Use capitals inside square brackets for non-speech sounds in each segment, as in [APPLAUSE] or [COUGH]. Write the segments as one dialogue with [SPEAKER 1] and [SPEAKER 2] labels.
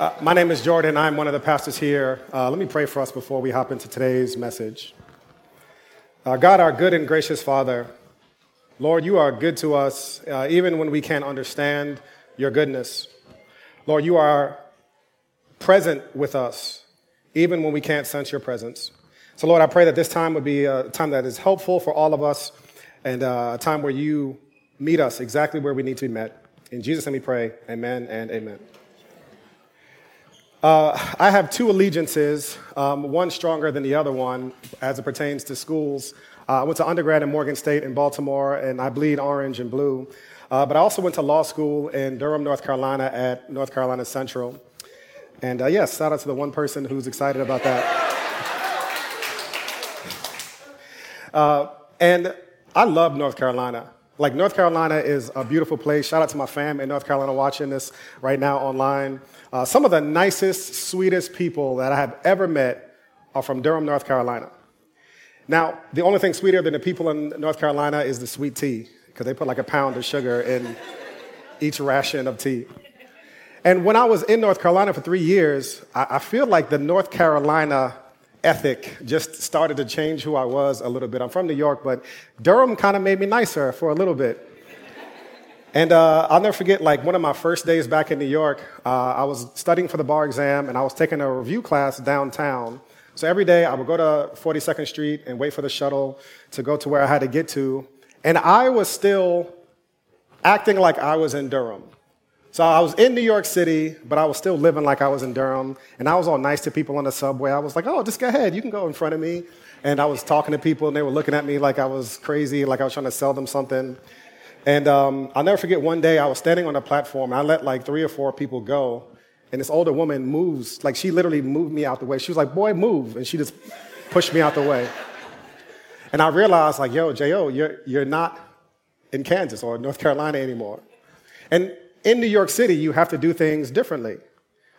[SPEAKER 1] Uh, my name is Jordan. I'm one of the pastors here. Uh, let me pray for us before we hop into today's message. Uh, God, our good and gracious Father, Lord, you are good to us uh, even when we can't understand your goodness. Lord, you are present with us even when we can't sense your presence. So, Lord, I pray that this time would be a time that is helpful for all of us and uh, a time where you meet us exactly where we need to be met. In Jesus' name we pray. Amen and amen. Uh, I have two allegiances, um, one stronger than the other one as it pertains to schools. Uh, I went to undergrad in Morgan State in Baltimore, and I bleed orange and blue. Uh, but I also went to law school in Durham, North Carolina at North Carolina Central. And uh, yes, shout out to the one person who's excited about that. Uh, and I love North Carolina. Like, North Carolina is a beautiful place. Shout out to my fam in North Carolina watching this right now online. Uh, some of the nicest, sweetest people that I have ever met are from Durham, North Carolina. Now, the only thing sweeter than the people in North Carolina is the sweet tea, because they put like a pound of sugar in each ration of tea. And when I was in North Carolina for three years, I, I feel like the North Carolina ethic just started to change who I was a little bit. I'm from New York, but Durham kind of made me nicer for a little bit. And uh, I'll never forget, like, one of my first days back in New York, uh, I was studying for the bar exam and I was taking a review class downtown. So every day I would go to 42nd Street and wait for the shuttle to go to where I had to get to. And I was still acting like I was in Durham. So I was in New York City, but I was still living like I was in Durham. And I was all nice to people on the subway. I was like, oh, just go ahead. You can go in front of me. And I was talking to people, and they were looking at me like I was crazy, like I was trying to sell them something. And um, I'll never forget one day I was standing on a platform, and I let like three or four people go. And this older woman moves, like she literally moved me out the way. She was like, boy, move. And she just pushed me out the way. And I realized, like, yo, J.O., you're, you're not in Kansas or North Carolina anymore. And in New York City, you have to do things differently.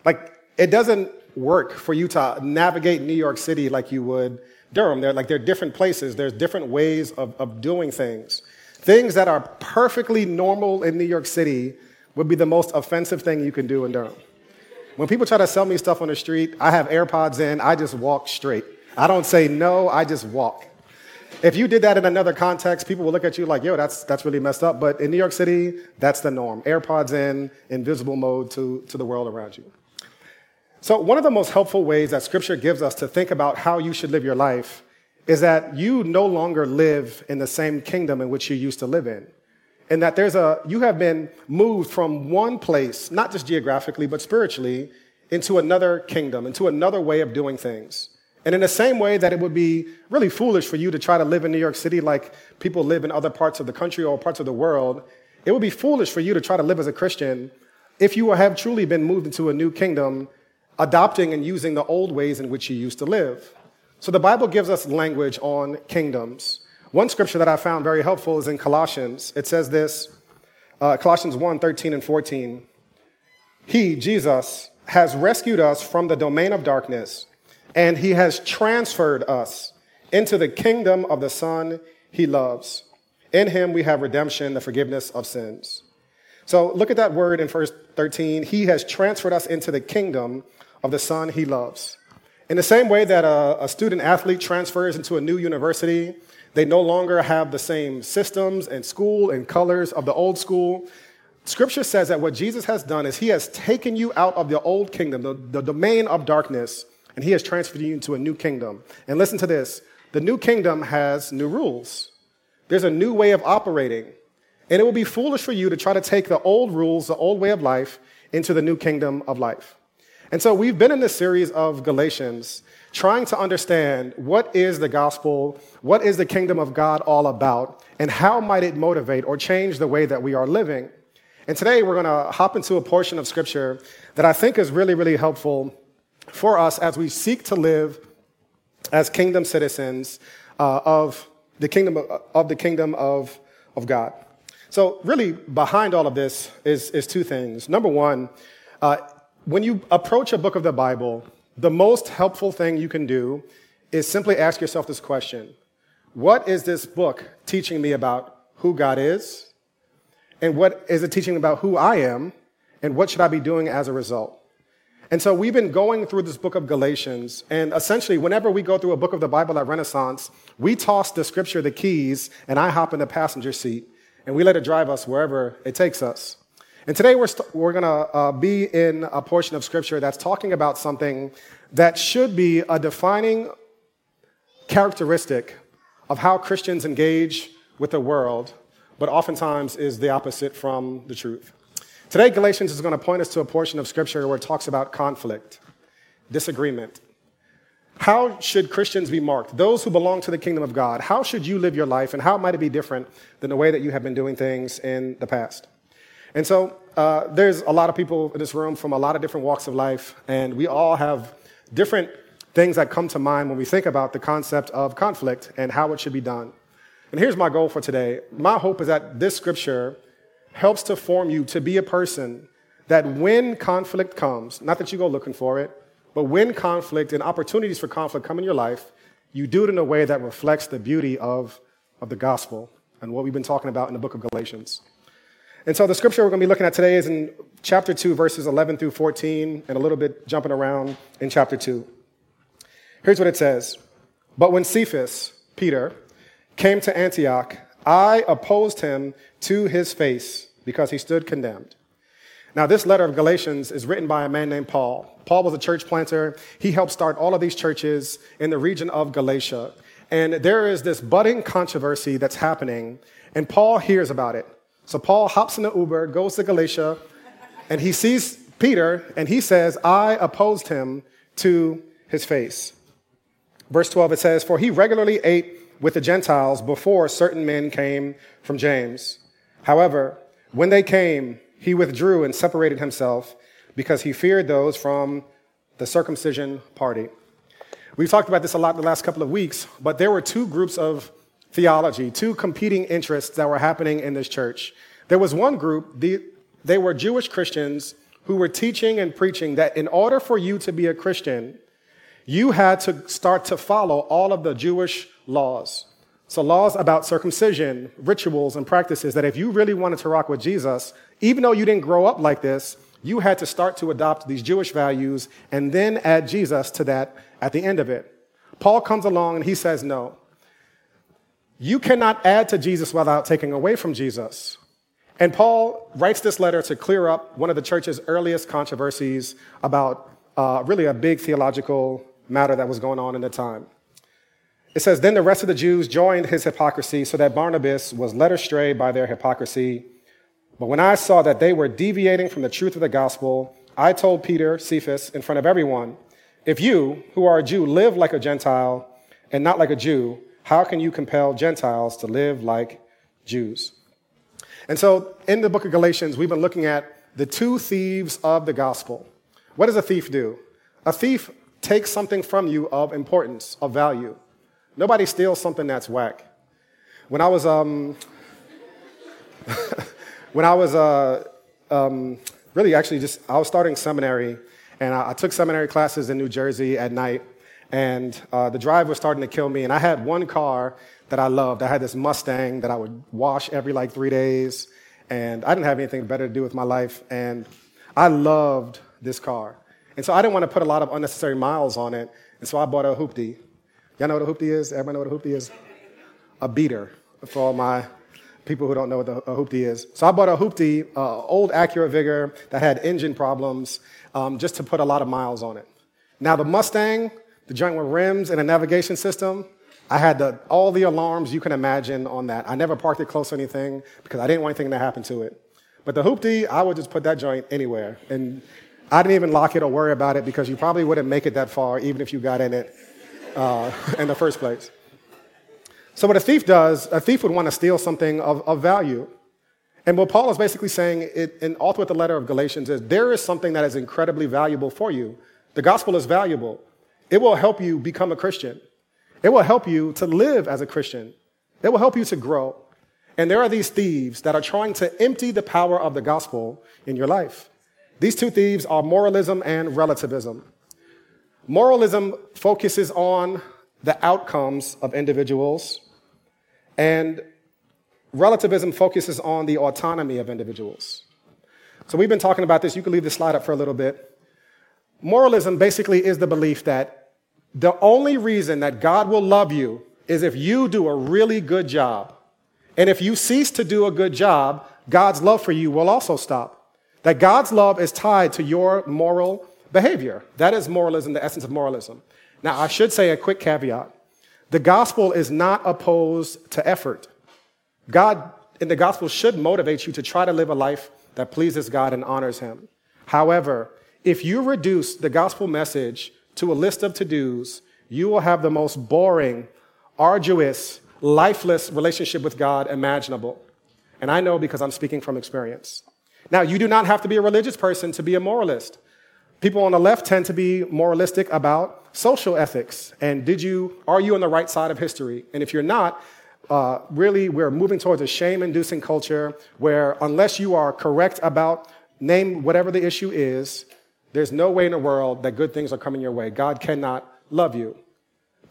[SPEAKER 1] Like, it doesn't work for you to navigate New York City like you would Durham. They're like, they're different places, there's different ways of, of doing things. Things that are perfectly normal in New York City would be the most offensive thing you can do in Durham. When people try to sell me stuff on the street, I have AirPods in, I just walk straight. I don't say no, I just walk. If you did that in another context, people will look at you like, yo, that's, that's really messed up. But in New York City, that's the norm. AirPods in, invisible mode to, to the world around you. So, one of the most helpful ways that Scripture gives us to think about how you should live your life is that you no longer live in the same kingdom in which you used to live in. And that there's a, you have been moved from one place, not just geographically, but spiritually, into another kingdom, into another way of doing things. And in the same way that it would be really foolish for you to try to live in New York City like people live in other parts of the country or parts of the world, it would be foolish for you to try to live as a Christian if you have truly been moved into a new kingdom, adopting and using the old ways in which you used to live. So the Bible gives us language on kingdoms. One scripture that I found very helpful is in Colossians. It says this uh, Colossians 1 13 and 14. He, Jesus, has rescued us from the domain of darkness and he has transferred us into the kingdom of the Son he loves. In him we have redemption, the forgiveness of sins. So look at that word in verse 13. He has transferred us into the kingdom of the Son he loves. In the same way that a, a student athlete transfers into a new university, they no longer have the same systems and school and colors of the old school. Scripture says that what Jesus has done is he has taken you out of the old kingdom, the, the domain of darkness, and he has transferred you into a new kingdom. And listen to this the new kingdom has new rules, there's a new way of operating. And it will be foolish for you to try to take the old rules, the old way of life, into the new kingdom of life. And so we've been in this series of Galatians trying to understand what is the gospel, what is the kingdom of God all about, and how might it motivate or change the way that we are living. And today we're going to hop into a portion of scripture that I think is really, really helpful for us as we seek to live as kingdom citizens uh, of the kingdom of, of the kingdom of, of God. So, really, behind all of this is, is two things. Number one, uh, when you approach a book of the Bible, the most helpful thing you can do is simply ask yourself this question What is this book teaching me about who God is? And what is it teaching about who I am? And what should I be doing as a result? And so we've been going through this book of Galatians, and essentially, whenever we go through a book of the Bible at Renaissance, we toss the scripture the keys, and I hop in the passenger seat, and we let it drive us wherever it takes us. And today we're, we st- we're going to uh, be in a portion of scripture that's talking about something that should be a defining characteristic of how Christians engage with the world, but oftentimes is the opposite from the truth. Today, Galatians is going to point us to a portion of Scripture where it talks about conflict, disagreement. How should Christians be marked? Those who belong to the kingdom of God, how should you live your life, and how might it be different than the way that you have been doing things in the past? And so, uh, there's a lot of people in this room from a lot of different walks of life, and we all have different things that come to mind when we think about the concept of conflict and how it should be done. And here's my goal for today. My hope is that this scripture helps to form you to be a person that when conflict comes, not that you go looking for it, but when conflict and opportunities for conflict come in your life, you do it in a way that reflects the beauty of, of the gospel and what we've been talking about in the book of Galatians. And so the scripture we're going to be looking at today is in chapter 2, verses 11 through 14, and a little bit jumping around in chapter 2. Here's what it says But when Cephas, Peter, came to Antioch, I opposed him to his face because he stood condemned. Now, this letter of Galatians is written by a man named Paul. Paul was a church planter. He helped start all of these churches in the region of Galatia. And there is this budding controversy that's happening, and Paul hears about it. So Paul hops in the Uber, goes to Galatia, and he sees Peter, and he says, I opposed him to his face. Verse 12, it says, For he regularly ate with the Gentiles before certain men came from James. However, when they came, he withdrew and separated himself because he feared those from the circumcision party. We've talked about this a lot the last couple of weeks, but there were two groups of theology, two competing interests that were happening in this church. There was one group, they were Jewish Christians who were teaching and preaching that in order for you to be a Christian, you had to start to follow all of the Jewish laws. So, laws about circumcision, rituals, and practices that if you really wanted to rock with Jesus, even though you didn't grow up like this, you had to start to adopt these Jewish values and then add Jesus to that at the end of it. Paul comes along and he says, No. You cannot add to Jesus without taking away from Jesus. And Paul writes this letter to clear up one of the church's earliest controversies about uh, really a big theological matter that was going on in the time. It says, Then the rest of the Jews joined his hypocrisy, so that Barnabas was led astray by their hypocrisy. But when I saw that they were deviating from the truth of the gospel, I told Peter, Cephas, in front of everyone, If you, who are a Jew, live like a Gentile and not like a Jew, how can you compel Gentiles to live like Jews? And so in the book of Galatians, we've been looking at the two thieves of the gospel. What does a thief do? A thief takes something from you of importance, of value. Nobody steals something that's whack. When I was, um, [LAUGHS] when I was uh, um, really actually just, I was starting seminary, and I, I, took seminary classes in New Jersey at night, and uh, the drive was starting to kill me. And I had one car that I loved. I had this Mustang that I would wash every like three days, and I didn't have anything better to do with my life, and I loved this car. And so I didn't want to put a lot of unnecessary miles on it, and so I bought a hoopty. Y'all know what a hoopty is? Everybody know what a hoopty is? A beater for all my people who don't know what a hoopty is. So I bought a hoopty, uh, old Acura Vigor that had engine problems, um, just to put a lot of miles on it. Now the Mustang, the joint with rims and a navigation system, I had the, all the alarms you can imagine on that. I never parked it close to anything because I didn't want anything to happen to it. But the hoopty, I would just put that joint anywhere. And I didn't even lock it or worry about it because you probably wouldn't make it that far even if you got in it uh, in the first place. So, what a thief does, a thief would want to steal something of, of value. And what Paul is basically saying it, in all throughout the letter of Galatians is there is something that is incredibly valuable for you. The gospel is valuable. It will help you become a Christian. It will help you to live as a Christian. It will help you to grow. And there are these thieves that are trying to empty the power of the gospel in your life. These two thieves are moralism and relativism. Moralism focuses on the outcomes of individuals, and relativism focuses on the autonomy of individuals. So we've been talking about this. You can leave this slide up for a little bit. Moralism basically is the belief that the only reason that God will love you is if you do a really good job. And if you cease to do a good job, God's love for you will also stop. That God's love is tied to your moral behavior. That is moralism, the essence of moralism. Now, I should say a quick caveat. The gospel is not opposed to effort. God in the gospel should motivate you to try to live a life that pleases God and honors Him. However, if you reduce the gospel message to a list of to dos, you will have the most boring, arduous, lifeless relationship with God imaginable. And I know because I'm speaking from experience. Now, you do not have to be a religious person to be a moralist. People on the left tend to be moralistic about social ethics. And did you, are you on the right side of history? And if you're not, uh, really we're moving towards a shame inducing culture where unless you are correct about name whatever the issue is, there's no way in the world that good things are coming your way. God cannot love you.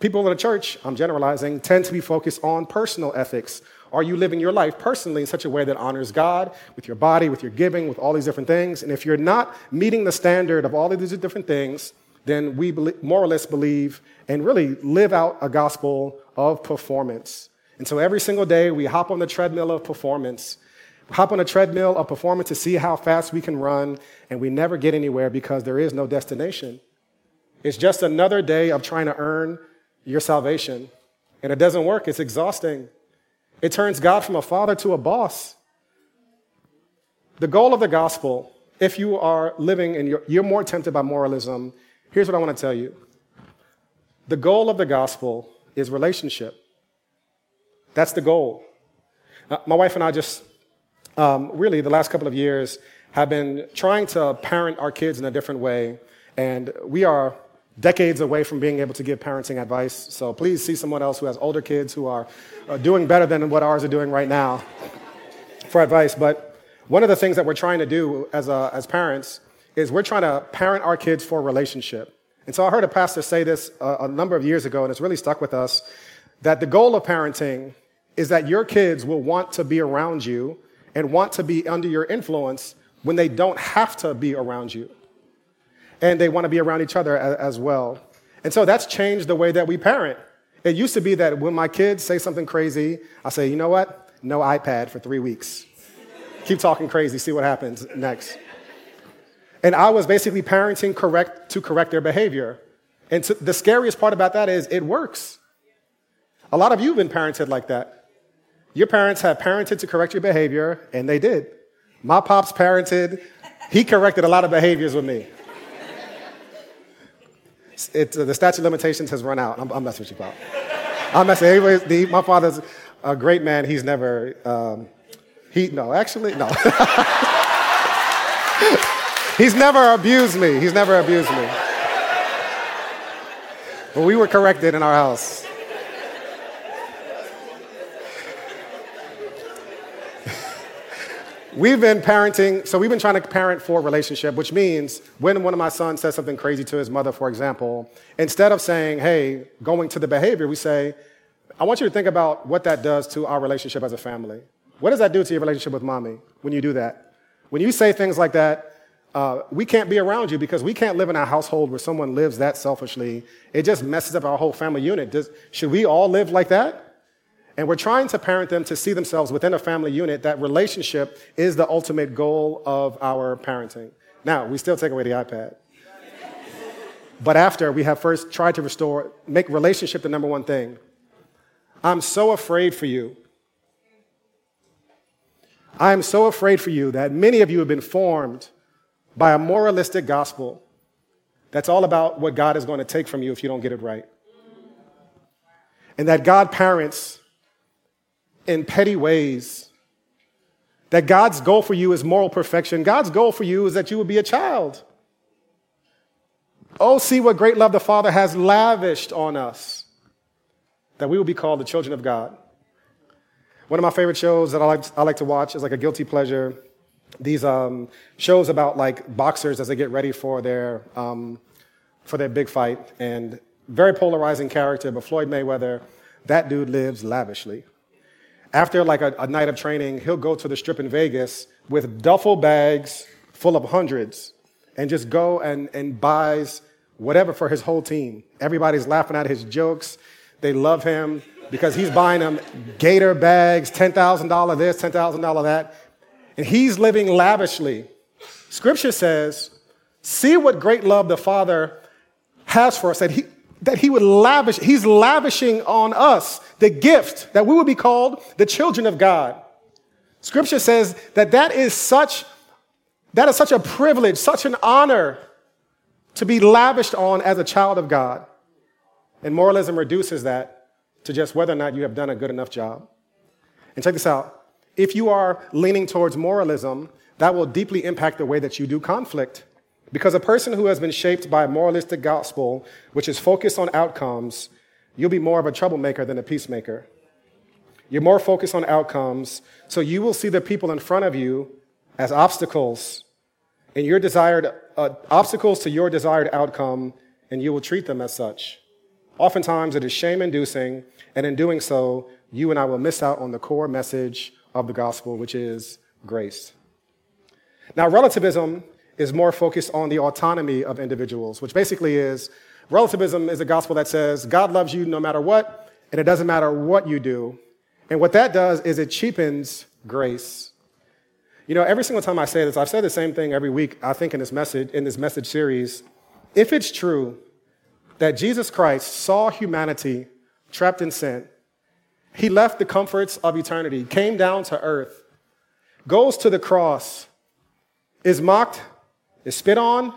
[SPEAKER 1] People in the church, I'm generalizing, tend to be focused on personal ethics. Are you living your life personally in such a way that honors God with your body, with your giving, with all these different things? And if you're not meeting the standard of all of these different things, then we more or less believe and really live out a gospel of performance. And so every single day we hop on the treadmill of performance, hop on a treadmill of performance to see how fast we can run, and we never get anywhere because there is no destination. It's just another day of trying to earn your salvation. And it doesn't work, it's exhausting. It turns God from a father to a boss. The goal of the gospel, if you are living and you're, you're more tempted by moralism, here's what I want to tell you. The goal of the gospel is relationship. That's the goal. Uh, my wife and I just, um, really, the last couple of years, have been trying to parent our kids in a different way. And we are decades away from being able to give parenting advice. So please see someone else who has older kids who are uh, doing better than what ours are doing right now for advice. But one of the things that we're trying to do as, uh, as parents is we're trying to parent our kids for a relationship. And so I heard a pastor say this uh, a number of years ago, and it's really stuck with us that the goal of parenting is that your kids will want to be around you and want to be under your influence when they don't have to be around you and they want to be around each other as well. And so that's changed the way that we parent. It used to be that when my kids say something crazy, I say, you know what? No iPad for three weeks. Keep talking crazy, see what happens next. And I was basically parenting correct to correct their behavior. And to, the scariest part about that is it works. A lot of you have been parented like that. Your parents have parented to correct your behavior, and they did. My pops parented, he corrected a lot of behaviors with me it, the statute of limitations has run out. I'm, I'm messing with you, Pop. I'm messing. Anyways, the, my father's a great man. He's never, um, he, no, actually, no. [LAUGHS] He's never abused me. He's never abused me. But we were corrected in our house. We've been parenting, so we've been trying to parent for relationship, which means when one of my sons says something crazy to his mother, for example, instead of saying, hey, going to the behavior, we say, I want you to think about what that does to our relationship as a family. What does that do to your relationship with mommy when you do that? When you say things like that, uh, we can't be around you because we can't live in a household where someone lives that selfishly. It just messes up our whole family unit. Does, should we all live like that? And we're trying to parent them to see themselves within a family unit. That relationship is the ultimate goal of our parenting. Now, we still take away the iPad. but after, we have first tried to restore, make relationship the number one thing. I'm so afraid for you. I am so afraid for you that many of you have been formed by a moralistic gospel that's all about what God is going to take from you if you don't get it right. And that God parents in petty ways. That God's goal for you is moral perfection. God's goal for you is that you would be a child. Oh, see what great love the Father has lavished on us, that we will be called the children of God. One of my favorite shows that I like, I like to watch is like a guilty pleasure. These um, shows about like boxers as they get ready for their, um, for their big fight. And very polarizing character, but Floyd Mayweather, that dude lives lavishly. After like a, a night of training, he'll go to the strip in Vegas with duffel bags full of hundreds and just go and, and buys whatever for his whole team. Everybody's laughing at his jokes. They love him because he's buying them gator bags, $10,000 this, $10,000 that. And he's living lavishly. Scripture says, see what great love the Father has for us, that he, that he would lavish, he's lavishing on us the gift that we would be called the children of God. Scripture says that that is such, that is such a privilege, such an honor to be lavished on as a child of God. And moralism reduces that to just whether or not you have done a good enough job. And check this out. If you are leaning towards moralism, that will deeply impact the way that you do conflict. Because a person who has been shaped by a moralistic gospel, which is focused on outcomes, you'll be more of a troublemaker than a peacemaker. You're more focused on outcomes, so you will see the people in front of you as obstacles and your desired uh, obstacles to your desired outcome, and you will treat them as such. Oftentimes, it is shame inducing, and in doing so, you and I will miss out on the core message of the gospel, which is grace. Now, relativism is more focused on the autonomy of individuals, which basically is relativism is a gospel that says God loves you no matter what, and it doesn't matter what you do. And what that does is it cheapens grace. You know, every single time I say this, I've said the same thing every week, I think, in this message, in this message series. If it's true that Jesus Christ saw humanity trapped in sin, he left the comforts of eternity, came down to earth, goes to the cross, is mocked, is spit on,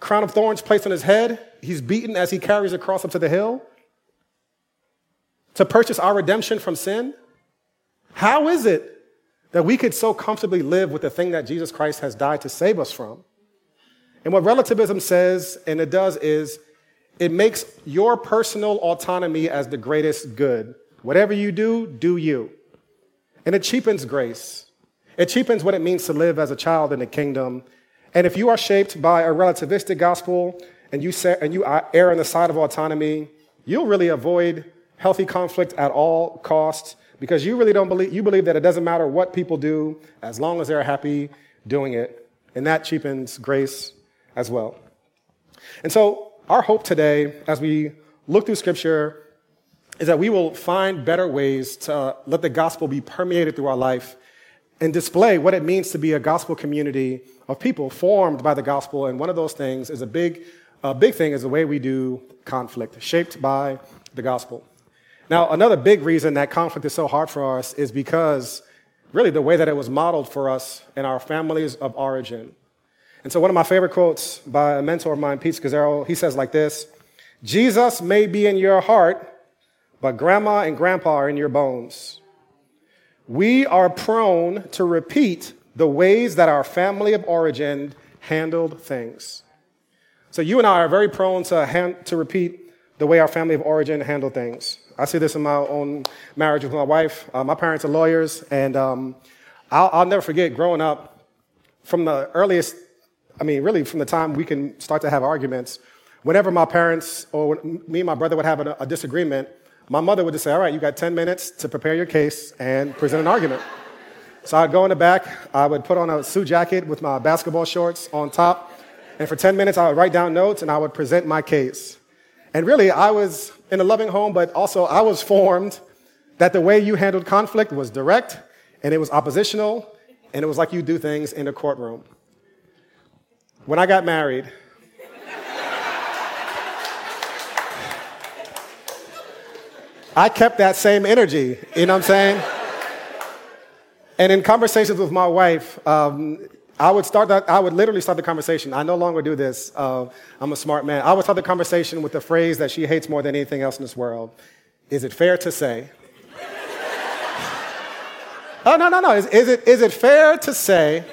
[SPEAKER 1] crown of thorns placed on his head. He's beaten as he carries the cross up to the hill to purchase our redemption from sin. How is it that we could so comfortably live with the thing that Jesus Christ has died to save us from? And what relativism says, and it does, is it makes your personal autonomy as the greatest good. Whatever you do, do you. And it cheapens grace. It cheapens what it means to live as a child in the kingdom and if you are shaped by a relativistic gospel and you, say, and you err on the side of autonomy, you'll really avoid healthy conflict at all costs because you really don't believe, you believe that it doesn't matter what people do as long as they're happy doing it. And that cheapens grace as well. And so, our hope today, as we look through scripture, is that we will find better ways to let the gospel be permeated through our life and display what it means to be a gospel community of people formed by the gospel. And one of those things is a big, a big thing is the way we do conflict, shaped by the gospel. Now, another big reason that conflict is so hard for us is because really the way that it was modeled for us in our families of origin. And so, one of my favorite quotes by a mentor of mine, Pete Scazzero, he says like this Jesus may be in your heart, but grandma and grandpa are in your bones. We are prone to repeat the ways that our family of origin handled things. So you and I are very prone to, hand, to repeat the way our family of origin handled things. I see this in my own marriage with my wife. Uh, my parents are lawyers, and um, I'll, I'll never forget growing up from the earliest, I mean, really from the time we can start to have arguments. Whenever my parents or me and my brother would have a, a disagreement, my mother would just say, All right, you got 10 minutes to prepare your case and present an argument. So I'd go in the back, I would put on a suit jacket with my basketball shorts on top, and for 10 minutes I would write down notes and I would present my case. And really, I was in a loving home, but also I was formed that the way you handled conflict was direct and it was oppositional and it was like you do things in a courtroom. When I got married, I kept that same energy, you know what I'm saying? And in conversations with my wife, um, I would start that, I would literally start the conversation. I no longer do this. Uh, I'm a smart man. I would start the conversation with the phrase that she hates more than anything else in this world. Is it fair to say? [LAUGHS] oh, no, no, no. Is, is, it, is it fair to say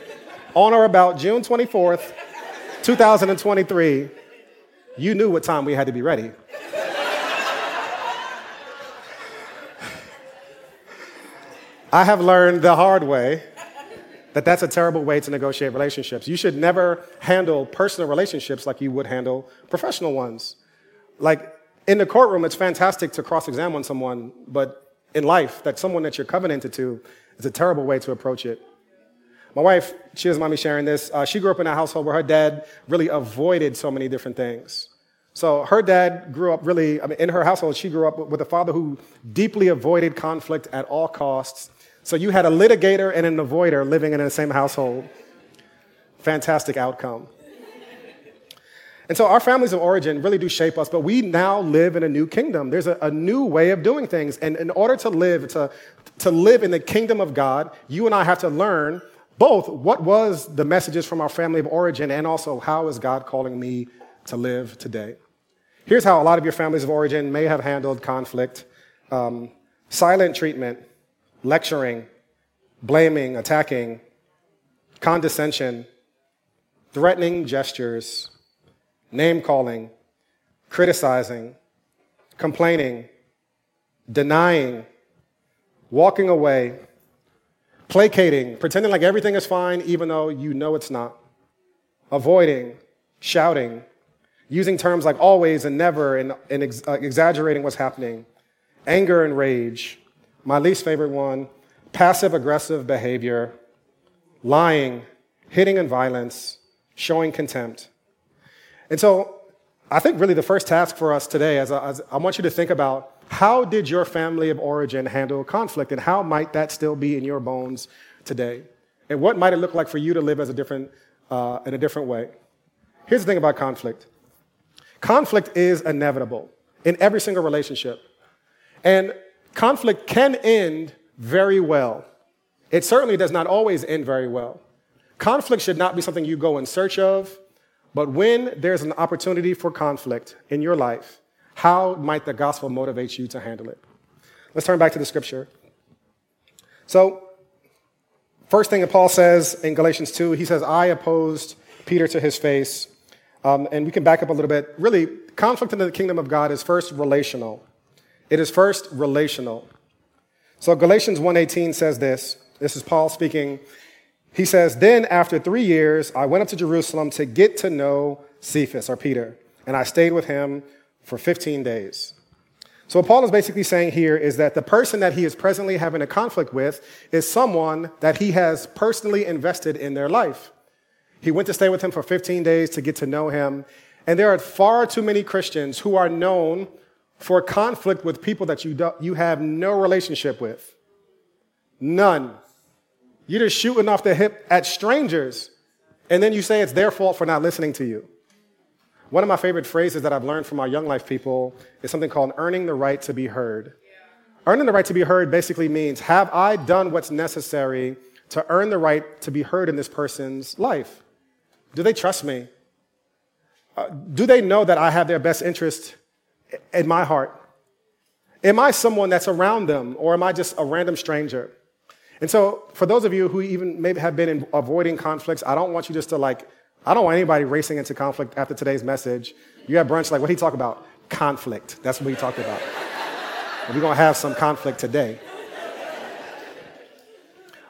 [SPEAKER 1] on or about June 24th, 2023, you knew what time we had to be ready? I have learned the hard way that that's a terrible way to negotiate relationships. You should never handle personal relationships like you would handle professional ones. Like in the courtroom, it's fantastic to cross examine someone, but in life, that someone that you're covenanted to is a terrible way to approach it. My wife, she doesn't mind me sharing this. Uh, she grew up in a household where her dad really avoided so many different things. So her dad grew up really, I mean, in her household, she grew up with a father who deeply avoided conflict at all costs. So you had a litigator and an avoider living in the same household. Fantastic outcome. And so our families of origin really do shape us, but we now live in a new kingdom. There's a, a, new way of doing things. And in order to live, to, to live in the kingdom of God, you and I have to learn both what was the messages from our family of origin and also how is God calling me to live today. Here's how a lot of your families of origin may have handled conflict um, silent treatment, lecturing, blaming, attacking, condescension, threatening gestures, name calling, criticizing, complaining, denying, walking away, placating, pretending like everything is fine even though you know it's not, avoiding, shouting, using terms like always and never and, and ex- uh, exaggerating what's happening, anger and rage, my least favorite one, passive aggressive behavior, lying, hitting and violence, showing contempt. And so I think really the first task for us today, is I, as I want you to think about how did your family of origin handle conflict and how might that still be in your bones today? And what might it look like for you to live as a different, uh, in a different way? Here's the thing about conflict conflict is inevitable in every single relationship. And conflict can end very well. It certainly does not always end very well. Conflict should not be something you go in search of, but when there's an opportunity for conflict in your life, how might the gospel motivate you to handle it? Let's turn back to the scripture. So, first thing that Paul says in Galatians 2, he says, I opposed Peter to his face. Um, and we can back up a little bit. Really, conflict in the kingdom of God is first relational. It is first relational. So Galatians 1:18 says this. This is Paul speaking. He says, "Then after 3 years I went up to Jerusalem to get to know Cephas or Peter, and I stayed with him for 15 days." So what Paul is basically saying here is that the person that he is presently having a conflict with is someone that he has personally invested in their life. He went to stay with him for 15 days to get to know him. And there are far too many Christians who are known for conflict with people that you, do, you have no relationship with. None. You're just shooting off the hip at strangers, and then you say it's their fault for not listening to you. One of my favorite phrases that I've learned from our young life people is something called earning the right to be heard. Earning the right to be heard basically means have I done what's necessary to earn the right to be heard in this person's life? Do they trust me? Uh, do they know that I have their best interest in my heart? Am I someone that's around them, or am I just a random stranger? And so, for those of you who even maybe have been in avoiding conflicts, I don't want you just to like, I don't want anybody racing into conflict after today's message. You have brunch, like, what he talk about? Conflict. That's what he talked about. we're going to have some conflict today.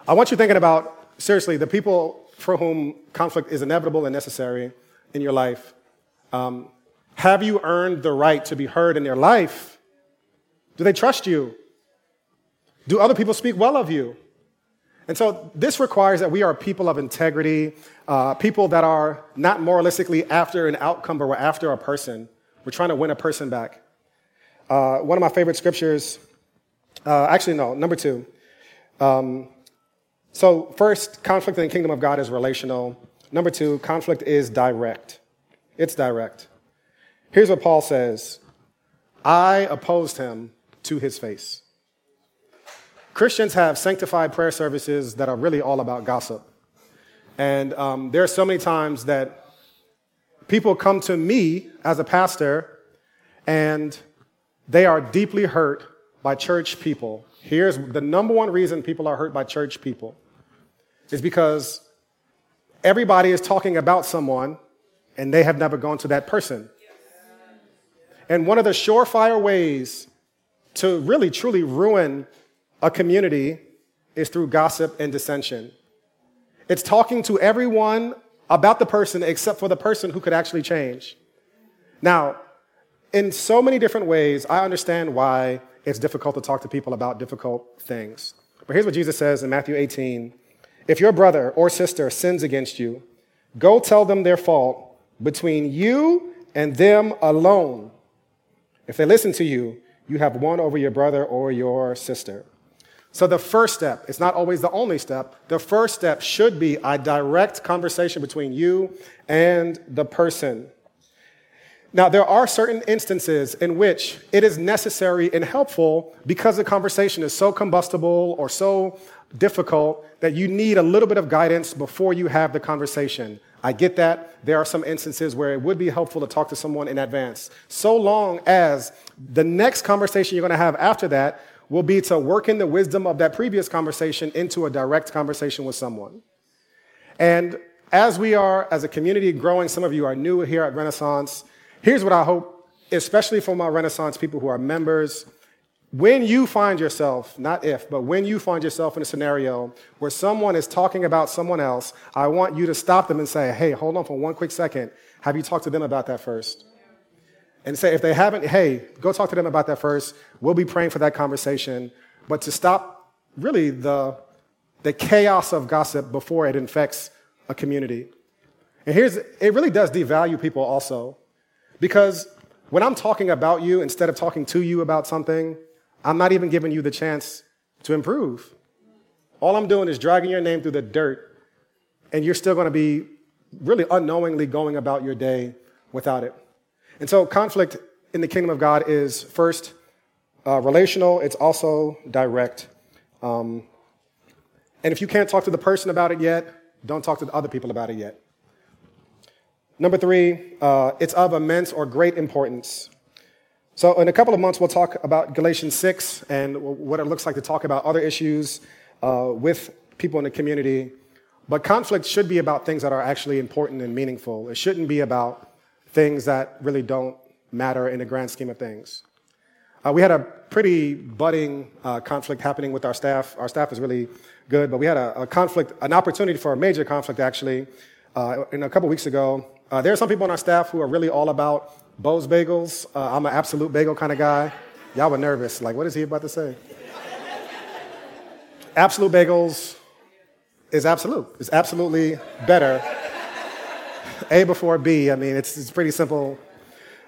[SPEAKER 1] I want you thinking about, seriously, the people for whom conflict is inevitable and necessary in your life. Um, have you earned the right to be heard in their life? Do they trust you? Do other people speak well of you? And so this requires that we are people of integrity, uh, people that are not moralistically after an outcome, but we're after a person. We're trying to win a person back. Uh, one of my favorite scriptures, uh, actually, no, number two. Um, so, first, conflict in the kingdom of God is relational. Number two, conflict is direct. It's direct. Here's what Paul says I opposed him to his face. Christians have sanctified prayer services that are really all about gossip. And um, there are so many times that people come to me as a pastor and they are deeply hurt by church people. Here's the number one reason people are hurt by church people is because everybody is talking about someone and they have never gone to that person. And one of the surefire ways to really truly ruin a community is through gossip and dissension. It's talking to everyone about the person except for the person who could actually change. Now, in so many different ways, I understand why it's difficult to talk to people about difficult things. But here's what Jesus says in Matthew 18 If your brother or sister sins against you, go tell them their fault between you and them alone. If they listen to you, you have won over your brother or your sister. So, the first step, it's not always the only step, the first step should be a direct conversation between you and the person. Now, there are certain instances in which it is necessary and helpful because the conversation is so combustible or so difficult that you need a little bit of guidance before you have the conversation. I get that. There are some instances where it would be helpful to talk to someone in advance, so long as the next conversation you're going to have after that will be to work in the wisdom of that previous conversation into a direct conversation with someone. And as we are, as a community growing, some of you are new here at Renaissance. Here's what I hope, especially for my Renaissance people who are members. When you find yourself, not if, but when you find yourself in a scenario where someone is talking about someone else, I want you to stop them and say, hey, hold on for one quick second. Have you talked to them about that first? And say, if they haven't, hey, go talk to them about that first. We'll be praying for that conversation. But to stop really the, the chaos of gossip before it infects a community. And here's, it really does devalue people also. Because when I'm talking about you instead of talking to you about something, I'm not even giving you the chance to improve. All I'm doing is dragging your name through the dirt, and you're still going to be really unknowingly going about your day without it. And so, conflict in the kingdom of God is first uh, relational, it's also direct. Um, and if you can't talk to the person about it yet, don't talk to the other people about it yet. Number three, uh, it's of immense or great importance. So, in a couple of months, we'll talk about Galatians 6 and what it looks like to talk about other issues uh, with people in the community. But conflict should be about things that are actually important and meaningful. It shouldn't be about things that really don't matter in the grand scheme of things. Uh, we had a pretty budding uh, conflict happening with our staff. Our staff is really good, but we had a, a conflict, an opportunity for a major conflict actually, uh, in a couple weeks ago uh, there are some people on our staff who are really all about Bo's bagels. Uh, I'm an absolute bagel kind of guy. Y'all were nervous. Like, what is he about to say? absolute bagels is absolute. It's absolutely better. A before B. I mean, it's, it's pretty simple.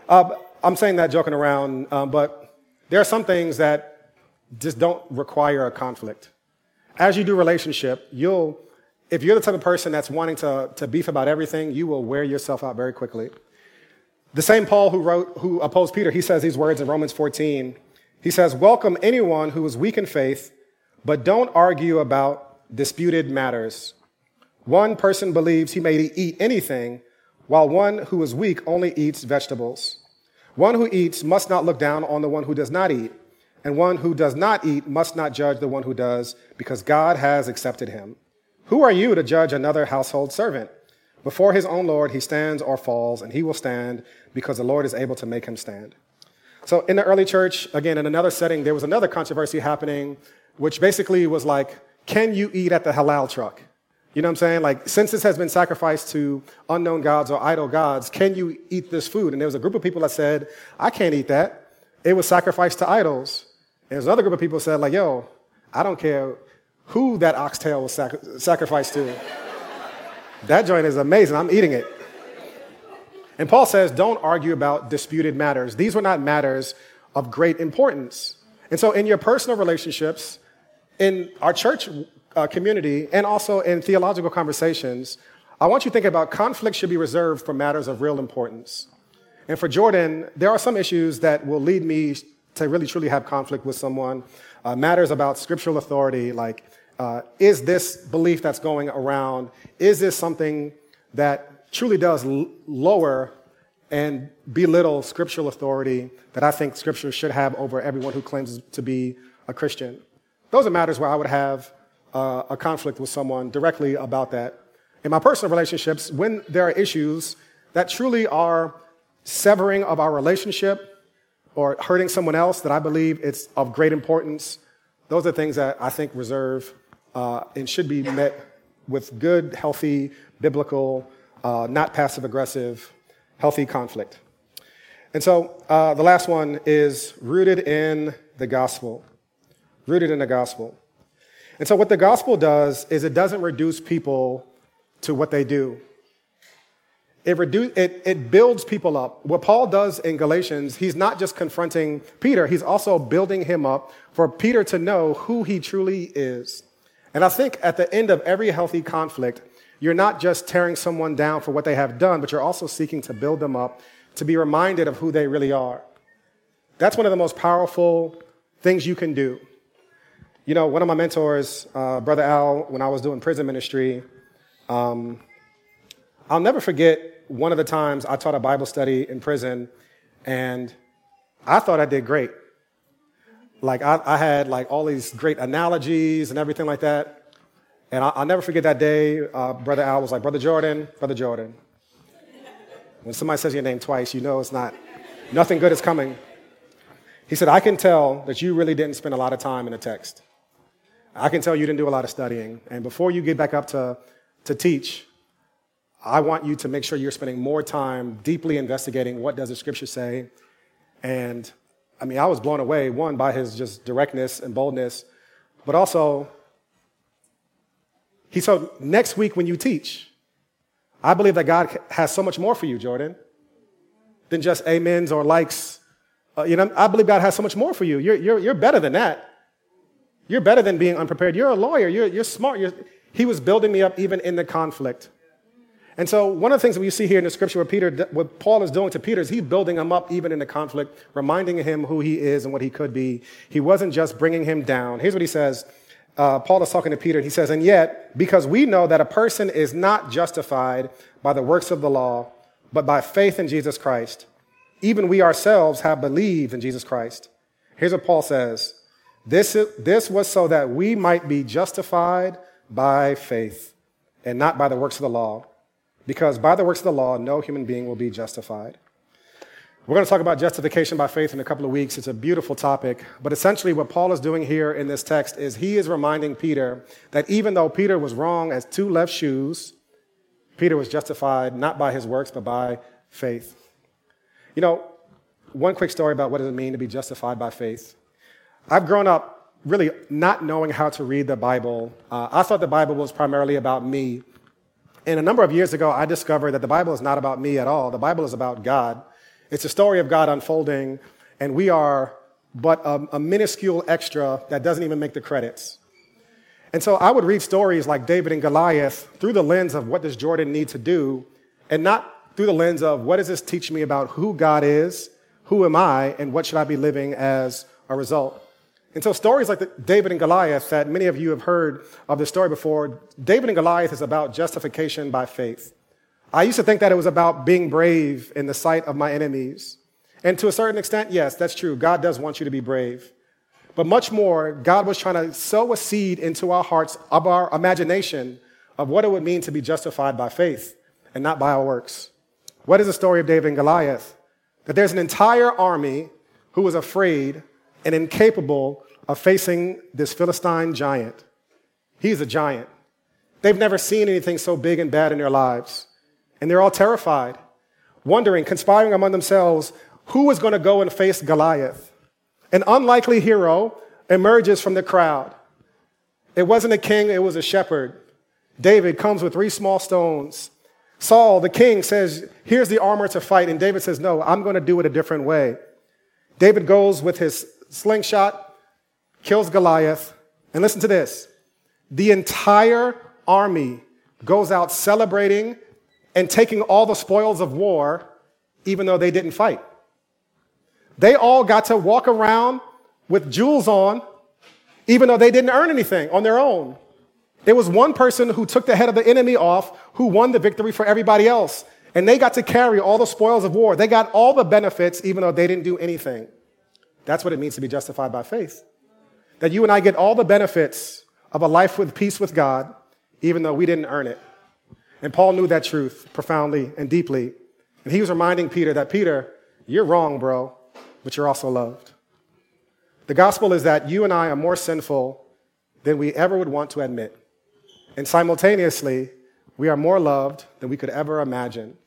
[SPEAKER 1] Uh, I'm saying that joking around, um, but there are some things that just don't require a conflict. As you do relationship, you'll if you're the type of person that's wanting to, to beef about everything, you will wear yourself out very quickly. The same Paul who wrote, who opposed Peter, he says these words in Romans 14. He says, Welcome anyone who is weak in faith, but don't argue about disputed matters. One person believes he may eat anything, while one who is weak only eats vegetables. One who eats must not look down on the one who does not eat, and one who does not eat must not judge the one who does, because God has accepted him. Who are you to judge another household servant? Before his own Lord, he stands or falls, and he will stand because the Lord is able to make him stand. So, in the early church, again, in another setting, there was another controversy happening, which basically was like, can you eat at the halal truck? You know what I'm saying? Like, since this has been sacrificed to unknown gods or idol gods, can you eat this food? And there was a group of people that said, I can't eat that. It was sacrificed to idols. And there's another group of people said, like, yo, I don't care who that oxtail was sac- sacrificed to. that joint is amazing. I'm eating it. And Paul says, don't argue about disputed matters. These were not matters of great importance. And so, in your personal relationships, in our church uh, community, and also in theological conversations, I want you to think about conflict should be reserved for matters of real importance. And for Jordan, there are some issues that will lead me to really truly have conflict with someone. Uh, matters about scriptural authority, like uh, is this belief that's going around, is this something that truly does l- lower and belittle scriptural authority that I think scripture should have over everyone who claims to be a Christian? Those are matters where I would have uh, a conflict with someone directly about that. In my personal relationships, when there are issues that truly are severing of our relationship or hurting someone else that I believe it's of great importance, those are things that I think reserve uh, and should be met with good, healthy, biblical, uh, not passive aggressive, healthy conflict. And so uh, the last one is rooted in the gospel. Rooted in the gospel. And so, what the gospel does is it doesn't reduce people to what they do. It, it, it builds people up. What Paul does in Galatians, he's not just confronting Peter, he's also building him up for Peter to know who he truly is. And I think at the end of every healthy conflict, you're not just tearing someone down for what they have done, but you're also seeking to build them up, to be reminded of who they really are. That's one of the most powerful things you can do. You know, one of my mentors, uh, Brother Al, when I was doing prison ministry, um, I'll never forget one of the times I taught a Bible study in prison, and I thought I did great. Like, I, I had like all these great analogies and everything like that. And I, will never forget that day. Uh, Brother Al was like, Brother Jordan, Brother Jordan. When somebody says your name twice, you know it's not, nothing good is coming. He said, I can tell that you really didn't spend a lot of time in the text. I can tell you didn't do a lot of studying. And before you get back up to, to teach, I want you to make sure you're spending more time deeply investigating what does the scripture say. And I mean, I was blown away, one, by his just directness and boldness, but also he said, next week when you teach, I believe that God has so much more for you, Jordan, than just amens or likes. Uh, you know, I believe God has so much more for you. You're, you're, you're better than that. You're better than being unprepared. You're a lawyer. You're, you're smart. You're, he was building me up even in the conflict. And so, one of the things that we see here in the scripture, what, Peter, what Paul is doing to Peter, is he's building him up even in the conflict, reminding him who he is and what he could be. He wasn't just bringing him down. Here's what he says uh, Paul is talking to Peter, and he says, And yet, because we know that a person is not justified by the works of the law, but by faith in Jesus Christ, even we ourselves have believed in Jesus Christ. Here's what Paul says this, this was so that we might be justified by faith and not by the works of the law, because by the works of the law, no human being will be justified. We're going to talk about justification by faith in a couple of weeks. It's a beautiful topic. But essentially, what Paul is doing here in this text is he is reminding Peter that even though Peter was wrong as two left shoes, Peter was justified not by his works, but by faith. You know, one quick story about what does it mean to be justified by faith. I've grown up really not knowing how to read the Bible. Uh, I thought the Bible was primarily about me. And a number of years ago, I discovered that the Bible is not about me at all. The Bible is about God. It's a story of God unfolding, and we are but a, a minuscule extra that doesn't even make the credits. And so I would read stories like David and Goliath through the lens of what does Jordan need to do, and not through the lens of what does this teach me about who God is, who am I, and what should I be living as a result. And so stories like the David and Goliath that many of you have heard of the story before, David and Goliath is about justification by faith. I used to think that it was about being brave in the sight of my enemies. And to a certain extent, yes, that's true. God does want you to be brave. But much more, God was trying to sow a seed into our hearts of our imagination of what it would mean to be justified by faith and not by our works. What is the story of David and Goliath? That there's an entire army who was afraid and incapable of facing this Philistine giant. He's a giant. They've never seen anything so big and bad in their lives. And they're all terrified, wondering, conspiring among themselves, who is going to go and face Goliath? An unlikely hero emerges from the crowd. It wasn't a king, it was a shepherd. David comes with three small stones. Saul, the king, says, Here's the armor to fight. And David says, No, I'm going to do it a different way. David goes with his slingshot, kills Goliath. And listen to this the entire army goes out celebrating and taking all the spoils of war, even though they didn't fight. They all got to walk around with jewels on, even though they didn't earn anything on their own. It was one person who took the head of the enemy off who won the victory for everybody else. And they got to carry all the spoils of war. They got all the benefits, even though they didn't do anything. That's what it means to be justified by faith. That you and I get all the benefits of a life with peace with God, even though we didn't earn it. And Paul knew that truth profoundly and deeply. And he was reminding Peter that, Peter, you're wrong, bro, but you're also loved. The gospel is that you and I are more sinful than we ever would want to admit. And simultaneously, we are more loved than we could ever imagine.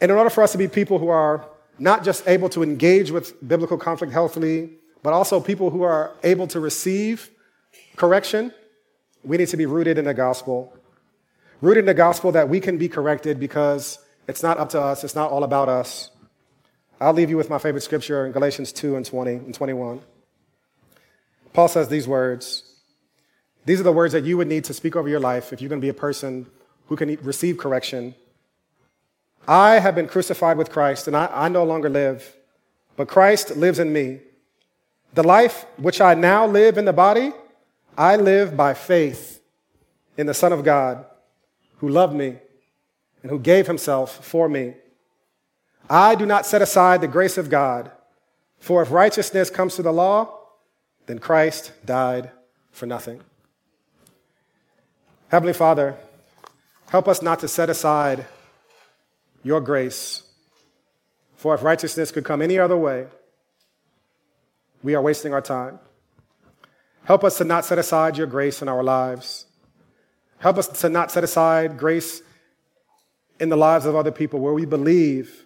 [SPEAKER 1] And in order for us to be people who are not just able to engage with biblical conflict healthily, but also people who are able to receive correction, we need to be rooted in the gospel. Rooted in the gospel that we can be corrected because it's not up to us, it's not all about us. I'll leave you with my favorite scripture in Galatians 2 and 20 and 21. Paul says these words. These are the words that you would need to speak over your life if you're going to be a person who can receive correction. I have been crucified with Christ, and I, I no longer live, but Christ lives in me. The life which I now live in the body, I live by faith in the Son of God who loved me and who gave himself for me. I do not set aside the grace of God, for if righteousness comes to the law, then Christ died for nothing. Heavenly Father, help us not to set aside your grace, for if righteousness could come any other way, we are wasting our time. Help us to not set aside your grace in our lives. Help us to not set aside grace in the lives of other people where we believe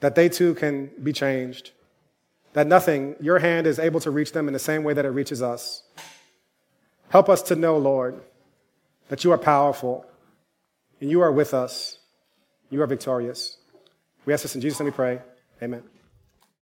[SPEAKER 1] that they too can be changed, that nothing, your hand is able to reach them in the same way that it reaches us. Help us to know, Lord, that you are powerful and you are with us. You are victorious. We ask this in Jesus' name we pray. Amen.